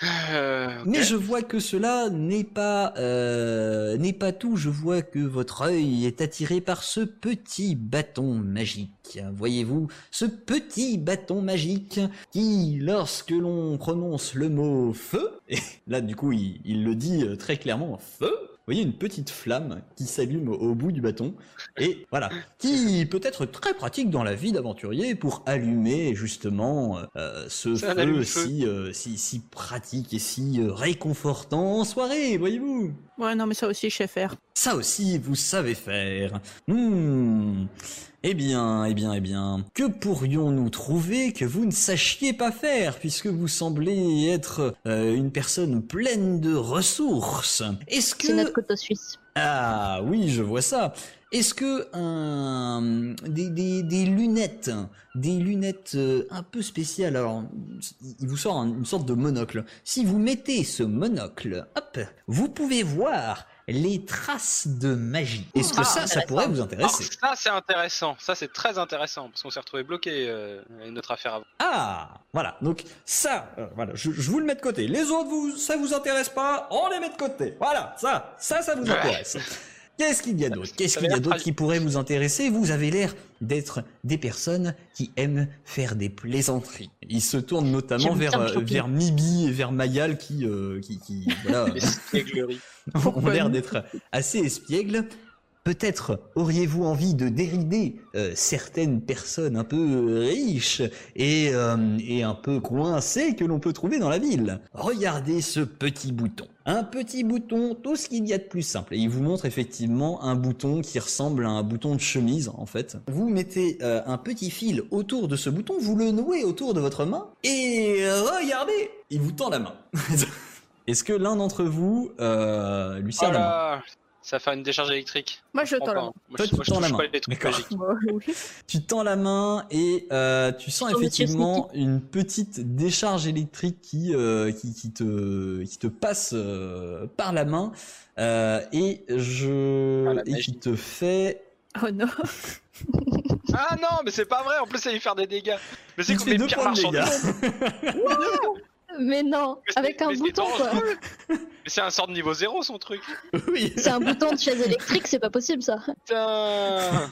Euh, mais je vois que cela n'est pas euh, n'est pas tout. Je vois que votre œil est attiré par ce petit bâton magique. Voyez-vous, ce petit bâton magique qui, lorsque l'on prononce le mot feu, et là du coup il, il le dit euh, très clairement feu. Vous voyez une petite flamme qui s'allume au bout du bâton et voilà qui peut être très pratique dans la vie d'aventurier pour allumer justement euh, ce C'est un feu si, euh, si si pratique et si euh, réconfortant en soirée, voyez-vous. Ouais, non, mais ça aussi, je sais faire. Ça aussi, vous savez faire. Hmm. Eh bien, eh bien, eh bien, que pourrions-nous trouver que vous ne sachiez pas faire, puisque vous semblez être euh, une personne pleine de ressources Est-ce C'est notre que... couteau suisse. Ah oui, je vois ça. Est-ce que un des, des, des lunettes, des lunettes euh, un peu spéciales. Alors, il vous sort un- une sorte de monocle. Si vous mettez ce monocle, hop, vous pouvez voir les traces de magie. Est-ce que Ah, ça, ça pourrait vous Alors, intéresser ça, c'est intéressant. Ça, c'est très intéressant parce qu'on s'est retrouvé bloqué euh, notre affaire avant. Ah, voilà. Donc ça, euh, voilà, je, je vous le mets de côté. Les autres, vous, ça vous intéresse pas On les met de côté. Voilà, ça, ça, ça vous intéresse. Qu'est-ce qu'il y a d'autre? Qu'est-ce qu'il y a d'autre qui pourrait vous intéresser? Vous avez l'air d'être des personnes qui aiment faire des plaisanteries. Il se tourne notamment vers euh, vers Mibi et vers Mayal qui euh, qui, qui voilà. ont l'air d'être assez espiègles. Peut-être auriez-vous envie de dérider euh, certaines personnes un peu riches et, euh, et un peu coincées que l'on peut trouver dans la ville. Regardez ce petit bouton. Un petit bouton, tout ce qu'il y a de plus simple. Et il vous montre effectivement un bouton qui ressemble à un bouton de chemise en fait. Vous mettez euh, un petit fil autour de ce bouton, vous le nouez autour de votre main et regardez, il vous tend la main. Est-ce que l'un d'entre vous euh, lui Oh sert la main là, ça va faire une décharge électrique. Moi, je tends la main. Moi, Toi, je, tu moi, je tends la main. Tu tends la main et euh, tu sens effectivement une petite décharge électrique qui euh, qui, qui te qui te passe euh, par la main euh, et je Ah, la et qui te fait Oh non. Ah non, mais c'est pas vrai. En plus, ça va lui faire des dégâts. Mais c'est comme fait les pires points Mais non, Mais avec un mais bouton quoi. Mais c'est un sort de niveau zéro son truc. oui. C'est un bouton de chaise électrique, c'est pas possible ça. Putain.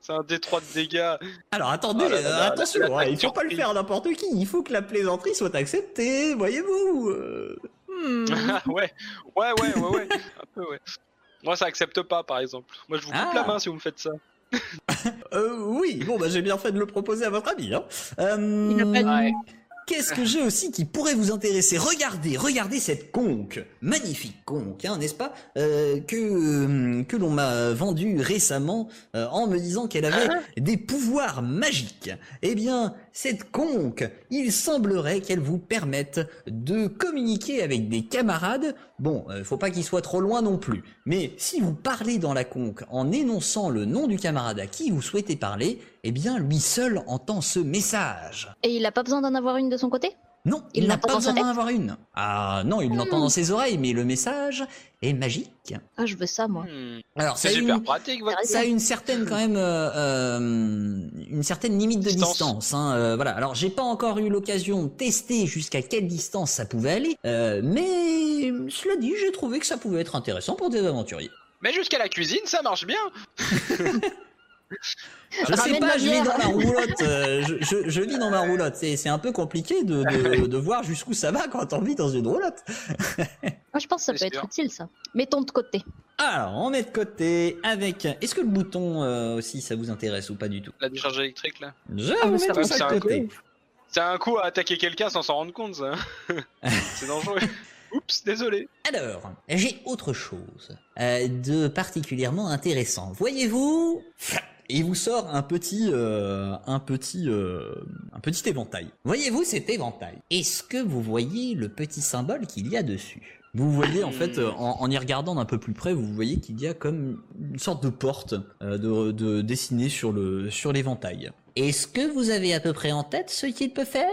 C'est un D3 de dégâts. Alors attendez, là là là, attention, hein, il faut pas le faire à n'importe qui. Il faut que la plaisanterie soit acceptée, voyez-vous. euh. Hmm. Ah ouais, ouais, ouais, ouais, ouais. Un peu, ouais. Moi, ça accepte pas, par exemple. Moi, je vous coupe Ah. la main si vous me faites ça. Euh, oui, bon bah j'ai bien fait de le proposer à votre ami. Hein. Euh, Il a pas dit- Ouais. Qu'est-ce que j'ai aussi qui pourrait vous intéresser? Regardez, regardez cette conque, magnifique conque, hein, n'est-ce pas? Euh, Que euh, que l'on m'a vendue récemment euh, en me disant qu'elle avait des pouvoirs magiques. Eh bien, cette conque, il semblerait qu'elle vous permette de communiquer avec des camarades. Bon, euh, faut pas qu'ils soient trop loin non plus. Mais si vous parlez dans la conque en énonçant le nom du camarade à qui vous souhaitez parler, eh bien, lui seul entend ce message. Et il a pas besoin d'en avoir une de son côté? Non, Il il n'a pas besoin d'en avoir une. Ah non, il l'entend dans ses oreilles, mais le message est magique. Ah, je veux ça, moi. Hmm. Alors, C'est super une, pratique, votre ça a une certaine quand même, euh, euh, une certaine limite de Distance. distance. Hein, euh, voilà. Alors, j'ai pas encore eu l'occasion de tester jusqu'à quelle distance ça pouvait aller, euh, mais cela dit, j'ai trouvé que ça pouvait être intéressant pour des aventuriers. Mais jusqu'à la cuisine, ça marche bien. Je sais Ramène pas, la je vis bière. dans ma roulotte. euh, je, je, dans ma roulotte. C'est c'est un peu compliqué de, de, de voir jusqu'où ça va quand on vit dans une roulotte. Moi, je pense que ça C'est peut être utile, ça. Mettons de côté. Alors, on met de côté avec. Est-ce que le bouton euh, aussi ça vous intéresse ou pas du tout? La décharge électrique, là. Je Ah, mais mets ça de un côté. C'est un coup à attaquer quelqu'un sans s'en rendre compte, ça. c'est dangereux. Oups, désolé. Alors, j'ai autre chose euh, de particulièrement intéressant. Voyez-vous, il vous sort un petit, euh, un petit, euh, un petit éventail. Voyez-vous cet éventail? Est-ce que vous voyez le petit symbole qu'il y a dessus? Vous voyez en fait, euh, en, en y regardant d'un peu plus près, vous voyez qu'il y a comme une sorte de porte euh, de, de dessinée sur le, sur l'éventail. Est-ce que vous avez à peu près en tête ce qu'il peut faire?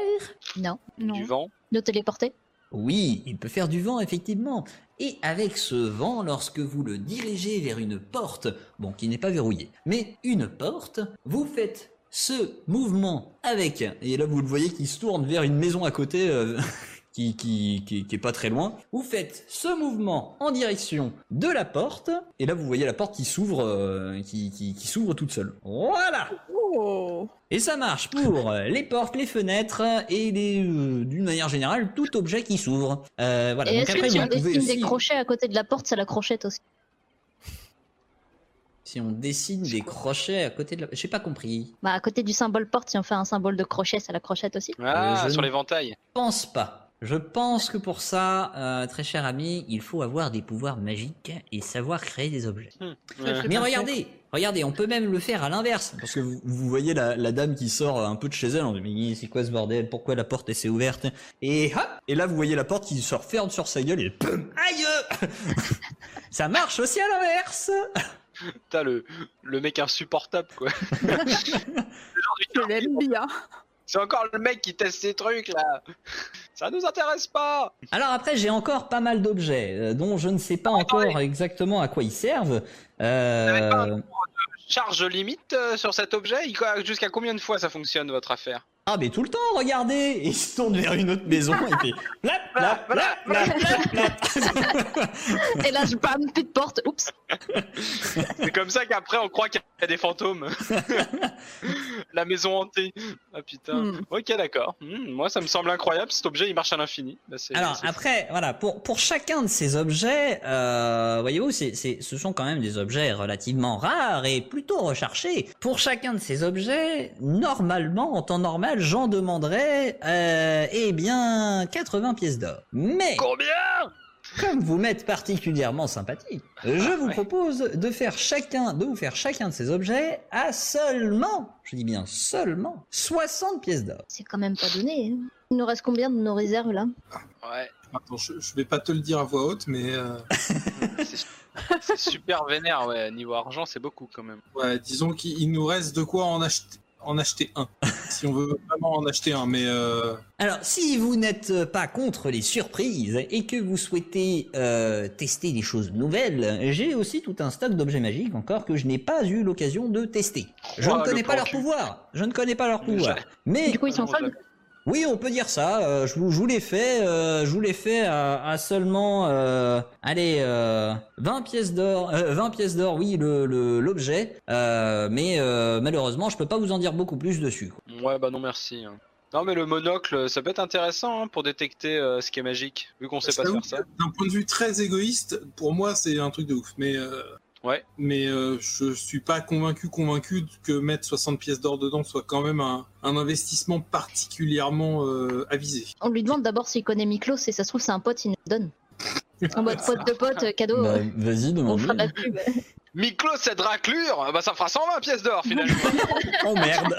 Non. Non. Du vent? De téléporter? Oui, il peut faire du vent, effectivement. Et avec ce vent, lorsque vous le dirigez vers une porte, bon, qui n'est pas verrouillée, mais une porte, vous faites ce mouvement avec, et là vous le voyez qui se tourne vers une maison à côté, euh, qui, qui, qui, qui est pas très loin. Vous faites ce mouvement en direction de la porte, et là vous voyez la porte qui s'ouvre, euh, qui, qui, qui s'ouvre toute seule. Voilà Oh. et ça marche pour euh, les portes, les fenêtres et les, euh, d'une manière générale tout objet qui s'ouvre. Euh, voilà. Et est-ce après que si vous on pouvez dessine aussi, des crochets à côté de la porte, ça la crochette aussi si on dessine des crochets à côté de la, j'ai pas compris. Bah, à côté du symbole porte, si on fait un symbole de crochet, ça la crochette aussi Ah, Euh, je sur ne- l'éventail. Pense pas. Je pense que pour ça, euh, très cher ami, il faut avoir des pouvoirs magiques et savoir créer des objets. Hmm. Ouais. Mais regardez, regardez, on peut même le faire à l'inverse. Parce que vous, vous voyez la, la dame qui sort un peu de chez elle, on dit mais c'est quoi ce bordel Pourquoi la porte elle s'est ouverte? Et hop Et là vous voyez la porte qui se referme sur sa gueule et pum Aïe Ça marche aussi à l'inverse T'as le, le mec insupportable, quoi. Je l'aime bien. C'est encore le mec qui teste ses trucs, là. Ça nous intéresse pas. Alors après j'ai encore pas mal d'objets euh, dont je ne sais pas encore exactement à quoi ils servent. avez pas Euh... Charge limite euh, sur cet objet? Jusqu'à combien de fois ça fonctionne, votre affaire? Ah mais tout le temps, regardez Et il se tourne vers une autre maison et fait plap plap plap plap plap plap Et là, je bam, plus de porte. Oups. C'est comme ça qu'après on croit qu'il y a des fantômes. La maison hantée. Ah putain. Hmm. Ok, d'accord. Hmm, moi, ça me semble incroyable. Cet objet, il marche à l'infini. Bah, Alors après, voilà, pour pour chacun de ces objets, euh, voyez-vous, c'est c'est ce sont quand même des objets relativement rares et plutôt recherchés. Pour chacun de ces objets, normalement, en temps normal, j'en demanderais, euh, eh bien, 80 pièces d'or. Mais Combien? comme vous m'êtes particulièrement sympathique, je vous propose de faire chacun, de vous faire chacun de ces objets à seulement, je dis bien seulement, 60 pièces d'or. C'est quand même pas donné. hein. Il nous reste combien de nos réserves là? Ouais. Attends, je, je vais pas te le dire à voix haute, mais euh, C'est c'est super vénère, ouais. Niveau argent, c'est beaucoup quand même. ouais, disons qu'il il nous reste de quoi en acheter, en acheter un. si on veut vraiment en acheter un, mais euh, Alors, si vous n'êtes pas contre les surprises et que vous souhaitez euh, tester des choses nouvelles, j'ai aussi tout un stock d'objets magiques encore que je n'ai pas eu l'occasion de tester. Je Oh, ne connais le pas leur pouvoir. Je ne connais pas leur pouvoir. Mais Du coup, ils sont Vraiment, folles. Oui, on peut dire ça. euh, je, vous, je vous l'ai fait. euh, je vous l'ai fait à, à seulement, euh, allez, euh, 20 pièces d'or. euh, 20 pièces d'or, oui, le le- l'objet. Euh, mais euh, malheureusement, je peux pas vous en dire beaucoup plus dessus. quoi. Ouais, bah non, merci. hein. Non, mais le monocle, ça peut être intéressant hein, pour détecter euh, ce qui est magique, vu qu'on sait pas faire ça. d'un point de vue très égoïste, pour moi, c'est un truc de ouf. Mais euh, Ouais. Mais euh, je suis pas convaincu, convaincu que mettre 60 pièces d'or dedans soit quand même un, un investissement particulièrement euh, avisé. On lui demande d'abord s'il connaît Miklos et ça se trouve c'est un pote, il nous donne. En mode pote de pote, euh, cadeau. Bah, vas-y, demande-lui. Miklos, cette raclure, bah ça fera 120 pièces d'or finalement. Oh merde.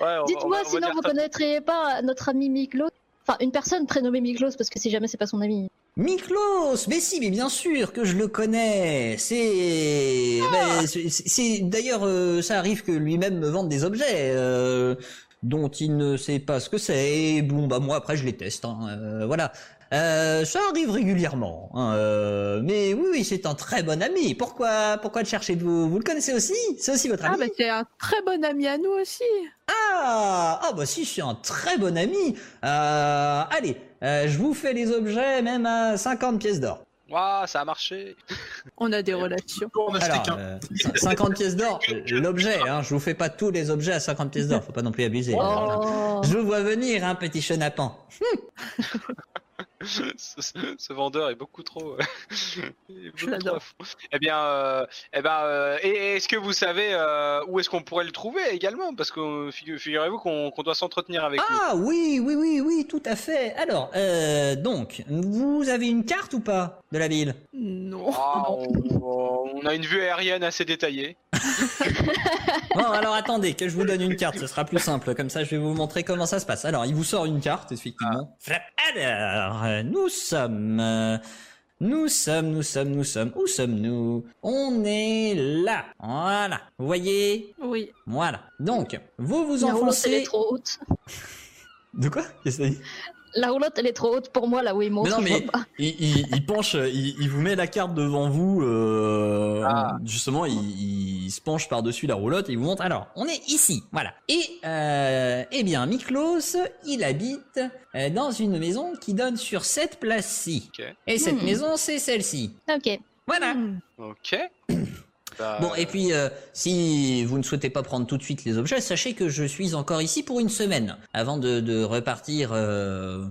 Ouais, Dites-moi sinon vous ça. connaîtriez pas notre ami Miklos? Enfin, une personne prénommée Miklos parce que si jamais c'est pas son ami. Miklos, mais si, mais bien sûr que je le connais. C'est, ben, c'est- d'ailleurs, euh, ça arrive que lui-même me vende des objets euh, dont il ne sait pas ce que c'est. Et bon, bah moi après je les teste. hein, euh, voilà. Euh, ça arrive régulièrement. hein, euh, mais oui, oui, c'est un très bon ami. Pourquoi, pourquoi le cherchez-vous? Vous le connaissez aussi? C'est aussi votre Ah, ami? bah c'est un très bon ami à nous aussi. Ah, ah bah si, c'est un très bon ami. Euh, allez, euh, je vous fais les objets même à 50 pièces d'or. Ouah, ça a marché. On a des relations. Alors, qu'un. euh, 50 pièces d'or, l'objet, hein, je vous fais pas tous les objets à 50 pièces d'or, faut pas non plus abuser. Oh. Je vous vois venir, hein, petit chenapan. ce, vendeur est beaucoup trop. euh, beaucoup l'adore. Eh bien, euh, eh ben, euh, est-ce que vous savez euh, où est-ce qu'on pourrait le trouver également? Parce que figu- figurez-vous qu'on doit s'entretenir avec lui. Ah oui, oui, oui, oui, tout à fait. Alors, euh, donc, vous avez une carte ou pas de la ville? Non. Ah, on, on a une vue aérienne assez détaillée. Bon, alors attendez, que je vous donne une carte, ce sera plus simple. Comme ça, je vais vous montrer comment ça se passe. Alors, il vous sort une carte, effectivement. Flap. Alors, nous sommes... euh, Nous sommes, nous sommes, nous sommes... Où sommes-nous? On est là. Voilà. Vous voyez? Oui. Voilà. Donc, vous vous enfoncez... trop haute. De quoi? Qu'est-ce que ça dit? La roulotte, elle est trop haute pour moi, là où il monte. Mais non, je mais il, il, il penche, il, il vous met la carte devant vous. euh, Ah. Justement, il, il se penche par-dessus la roulotte et il vous montre. Alors, on est ici, voilà. Et euh, eh bien, Miklos, il habite euh, dans une maison qui donne sur cette place-ci. Et cette Hmm. maison, c'est celle-ci. Ok. Voilà. Hmm. Ok. Bah, Bon, et puis, euh, si vous ne souhaitez pas prendre tout de suite les objets, sachez que je suis encore ici pour une semaine, avant de, de repartir euh,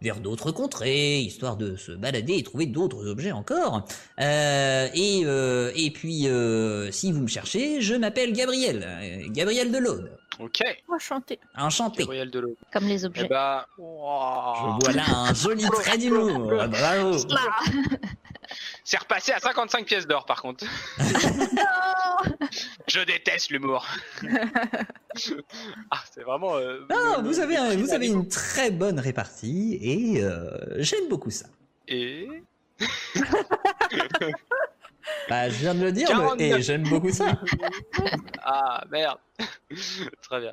vers d'autres contrées, histoire de se balader et trouver d'autres objets encore. Euh, et, euh, et puis, euh, si vous me cherchez, je m'appelle Gabriel, euh, Gabriel de l'Aude. Ok. Enchanté. Enchanté. Gabriel Delot. Comme les Eh objets. bah. Je vois là un joli trait d'humour. Bravo. C'est repassé à 55 pièces d'or par contre. Je déteste l'humour. ah, c'est vraiment. euh, Ah, le- vous avez, un- vous avez une très bonne répartie et euh, j'aime beaucoup ça. Et. Bah, je viens de le dire, 49. mais et j'aime beaucoup ça. Ah merde. Très bien.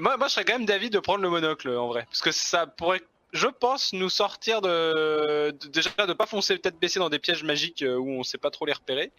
Moi, moi, je serais quand même d'avis de prendre le monocle en vrai, parce que ça pourrait, je pense, nous sortir de, de- déjà de pas foncer tête baissée dans des pièges magiques euh, où on sait pas trop les repérer,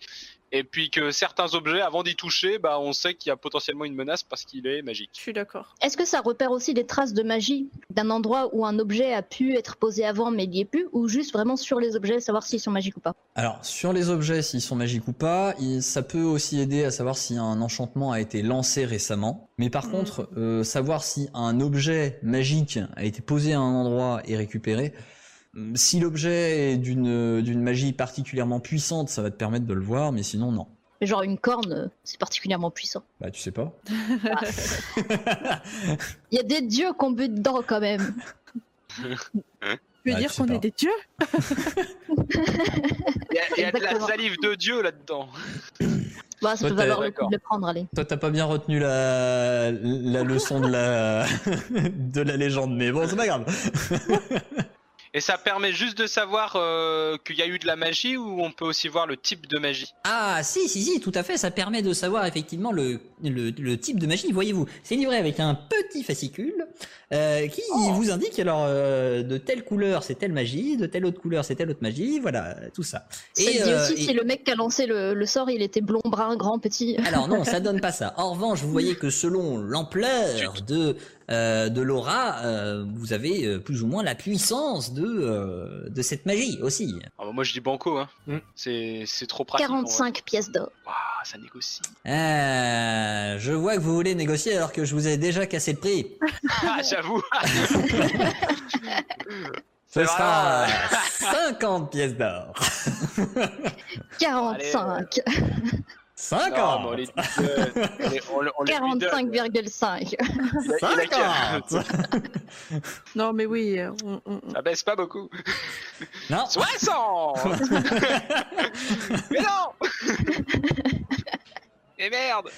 et puis que certains objets, avant d'y toucher, bah, on sait qu'il y a potentiellement une menace parce qu'il est magique. Je suis d'accord. Est-ce que ça repère aussi des traces de magie d'un endroit où un objet a pu être posé avant mais il n'y est plus Ou juste vraiment sur les objets, savoir s'ils sont magiques ou pas? Alors, sur les objets, s'ils sont magiques ou pas, ça peut aussi aider à savoir si un enchantement a été lancé récemment. Mais par Mhm. contre, euh, savoir si un objet magique a été posé à un endroit et récupéré, hum, si l'objet est d'une d'une magie particulièrement puissante, ça va te permettre de le voir, mais sinon, non. Mais Genre une corne, euh, c'est particulièrement puissant. Bah, tu sais pas. Il y a des dieux qu'on bute dedans quand même. Tu veux Bah, dire qu'on est des dieux Il y a, y a de la salive de Dieu là-dedans. Bah, ça Toi, peut t'as- valoir le coup de le prendre, allez. Toi, t'as pas bien retenu la, la leçon de la, de la légende, mais bon, c'est pas grave. Et ça permet juste de savoir euh, qu'il y a eu de la magie ou on peut aussi voir le type de magie? Ah, si, si, si, tout à fait, ça permet de savoir effectivement le, le, le type de magie. Voyez-vous, c'est livré avec un petit fascicule euh, qui vous indique alors euh, de telle couleur c'est telle magie, de telle autre couleur c'est telle autre magie, voilà, tout ça. Ça dit euh, aussi et- si le mec qui a lancé le, le sort, il était blond, brun, grand, petit. Alors non, ça donne pas ça. En revanche, vous voyez que selon l'ampleur de euh, de l'aura, euh, vous avez euh, plus ou moins la puissance de euh, de cette magie aussi. Ah bah moi je dis banco, hein. Hmm. C'est c'est trop pratique. en vrai. 45 pièces d'or. Waouh, ça négocie. Euh, je vois que vous voulez négocier alors que je vous ai déjà cassé le prix. Ah j'avoue. Ce sera voilà. 50 pièces d'or. 45. Non, mais on les 50 donne. On les- on le- on les lui donne. 45,5. Il il a qu'à- 50 Non, mais oui, euh, on- Ça baisse pas beaucoup. Non 60 Mais non Et merde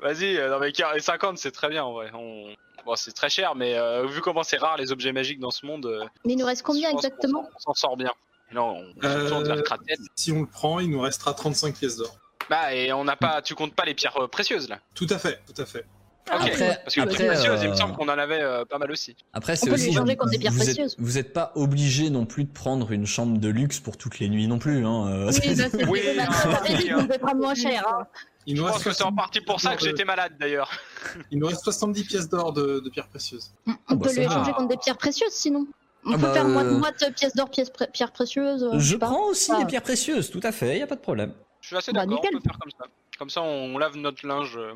Vas-y, euh, non mais 40 50 c'est très bien en vrai. On... Bon, c'est très cher, mais euh, vu comment c'est rare les objets magiques dans ce monde, Mais il nous reste combien exactement? On s'en sort bien. Non, on Euh, vers Kraten. Si on le prend, il nous restera 35 pièces d'or. Bah, et on n'a pas, tu comptes pas les pierres euh, précieuses là. Tout à fait, tout à fait. Ok. Après- Parce que les pierres précieuses, il me euh, semble qu'on en avait euh, pas mal aussi. Après, On c'est peut aussi. les changer contre des pierres vous êtes- précieuses. Vous n'êtes pas obligé non plus de prendre une chambre de luxe pour toutes les nuits non plus. Hein. euh, Oui, c'est- Oui, hein, hein. devait prendre moins cher. Hein. Il Je pense que c'est en 70 partie pour ça que de- j'étais malade d'ailleurs. il nous reste 70 pièces d'or de, de pierres précieuses. On Ah bah, peut ça les va. échanger contre des pierres précieuses sinon. On Ah peut bah, faire euh, moite-moite pièces d'or, pièces pré- pierres précieuses. Je sais pas. prends aussi Ah. les pierres précieuses, tout à fait, il y a pas de problème. Je suis assez Bah, d'accord, on peut faire comme ça. Comme ça, on lave notre linge, euh,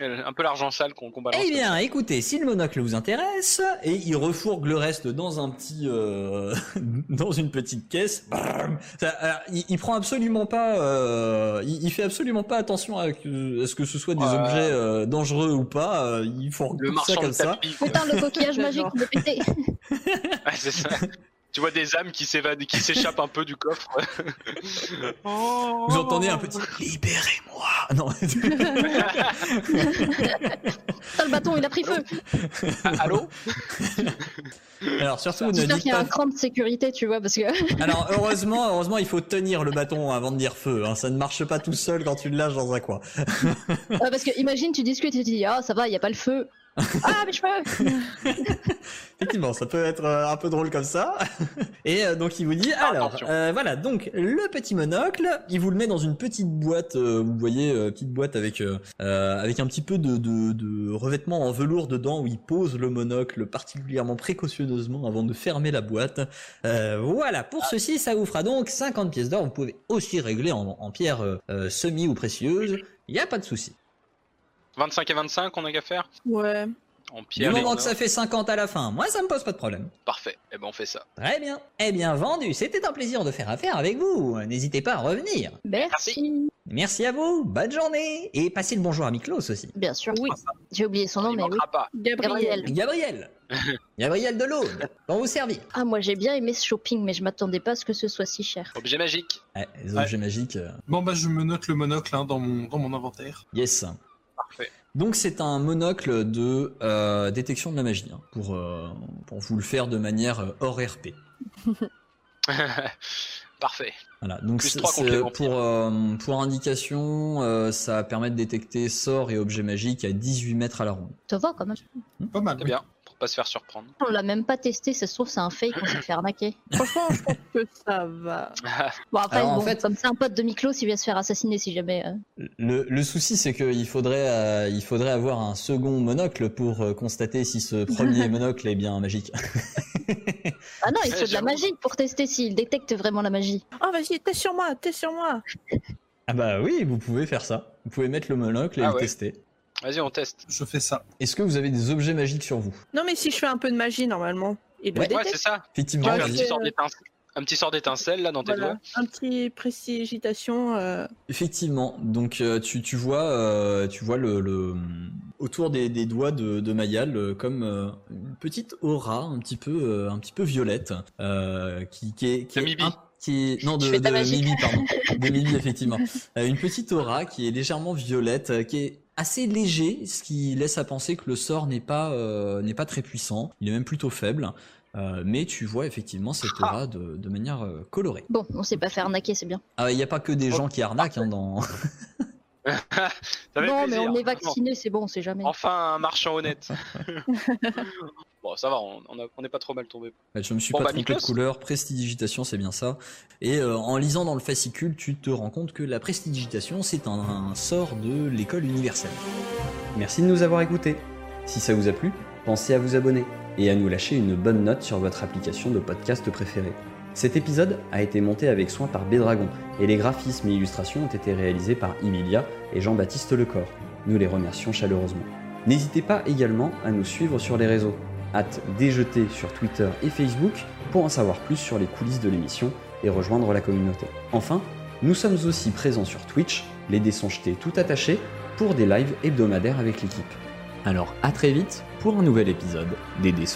un peu l'argent sale qu'on balance. Eh bien, écoutez, si le monocle vous intéresse, et il refourgue le reste dans un petit, euh, dans une petite caisse, ça, alors, il, il prend absolument pas, euh, il, il fait absolument pas attention à, que- à ce que ce soit des objets euh, dangereux ou pas. euh, il fourgue le tout ça comme ça. Putain, le coquillage magique de péter. Ouais, c'est ça. Tu vois des âmes qui s'évadent, qui s'échappent un peu du coffre. Vous entendez un petit libérez-moi. Non. Le bâton, il a pris feu. Ah, Allô? Alors surtout ne dites qu'il y a pas. un cran de sécurité, tu vois, parce que. Alors heureusement, heureusement, il faut tenir le bâton avant de dire feu. Hein. Ça ne marche pas tout seul quand tu le lâches dans un coin. Parce que imagine, tu discutes et tu dis, ah, ça va, il y a pas le feu. Ah, mes cheveux Effectivement, ça peut être euh, un peu drôle comme ça. Et euh, donc il vous dit, alors, Attention. euh, voilà, donc le petit monocle, il vous le met dans une petite boîte, euh, vous voyez, euh, petite boîte avec avec un petit peu de, de, de revêtement en velours dedans où il pose le monocle particulièrement précautionneusement avant de fermer la boîte. Voilà, pour ceci, ça vous fera donc 50 pièces d'or. Vous pouvez aussi régler en, en pierre semi ou précieuse. Il n'y a pas de souci. 25 et 25, on a qu'à faire Ouais. En Du pierre. moment en que ça fait 50 à la fin, moi ça me pose pas de problème. Parfait. Eh ben, on fait ça. Très bien. Eh bien, vendu. C'était un plaisir de faire affaire avec vous. N'hésitez pas à revenir. Merci. Merci à vous. Bonne journée. Et passez le bonjour à Miklos aussi. Bien sûr. Oui. J'ai oublié son nom, Il mais oui. pas. Gabriel. Gabriel. Gabriel. Gabriel de l'Aude. Pour vous servir. Ah, moi j'ai bien aimé ce shopping, mais je m'attendais pas à ce que ce soit si cher. Objet magique. Ouais, les objets magiques. euh, Bon, bah, je me note le monocle hein, dans, mon, dans mon inventaire. Yes. Parfait. Donc c'est un monocle de euh, détection de la magie. hein, pour, euh, pour vous le faire de manière euh, hors RP. Parfait. Voilà, donc c'est- pour, euh, pour indication, euh, ça permet de détecter sorts et objets magiques à 18 mètres à la ronde. Ça va quand même. Pas mal. C'est oui. bien. Pas se faire surprendre. On l'a même pas testé, ça se trouve, c'est un fake, on s'est fait arnaquer. Franchement, je pense que ça va. Bon, après, Alors, en bon, fait- comme c'est un pote de Miklos, il vient se faire assassiner si jamais. euh. Le, le souci, c'est qu'il faudrait, euh, il faudrait avoir un second monocle pour euh, constater si ce premier monocle est bien magique. Ah non, il Ouais, faut de la magie pour tester s'il détecte vraiment la magie. Oh, vas-y, t'es sur moi, t'es sur moi. ah bah oui, vous pouvez faire ça. Vous pouvez mettre le monocle et Ah le ouais. tester. Vas-y, on teste. Je fais ça. Est-ce que vous avez des objets magiques sur vous? Non, mais si je fais un peu de magie, normalement, il le Ouais. Ouais, c'est ça. Effectivement. Ouais, Tu fais un petit sort d'étincelle. Un petit sort d'étincelle là dans tes Voilà. doigts. Un petit prestigitation. Euh... Effectivement. Donc euh, tu, tu vois, euh, tu vois le, le autour des, des doigts de, de Mayal euh, comme euh, une petite aura un petit peu, euh, un petit peu violette, euh, qui, qui est, qui est Mibi. un- qui est non de, de. Mibi pardon, de Mibi effectivement. Euh, une petite aura qui est légèrement violette, euh, qui est assez léger, ce qui laisse à penser que le sort n'est pas euh, n'est pas très puissant. Il est même plutôt faible. Euh, mais tu vois effectivement cette Ah. aura de, de manière euh, colorée. Bon, on s'est pas fait arnaquer, c'est bien. Ah, il n'y a pas que des gens qui arnaquent hein, dans. Non, mais on est vacciné, c'est bon, on sait jamais. Enfin, un marchand honnête. bon, ça va, on n'est pas trop mal tombé. Ouais, Je me suis Bon, pas bah, trompé de couleur. Prestidigitation, c'est bien ça. Et euh, en lisant dans le fascicule, tu te rends compte que la prestidigitation, c'est un, un sort de l'école universelle. Merci de nous avoir écoutés. Si ça vous a plu, pensez à vous abonner et à nous lâcher une bonne note sur votre application de podcast préférée. Cet épisode a été monté avec soin par Bédragon et les graphismes et illustrations ont été réalisés par Emilia et Jean-Baptiste Lecor. Nous les remercions chaleureusement. N'hésitez pas également à nous suivre sur les réseaux. Hâte déjeter sur Twitter et Facebook pour en savoir plus sur les coulisses de l'émission et rejoindre la communauté. Enfin, nous sommes aussi présents sur Twitch, les dés tout attachés, pour des lives hebdomadaires avec l'équipe. Alors à très vite pour un nouvel épisode des dés.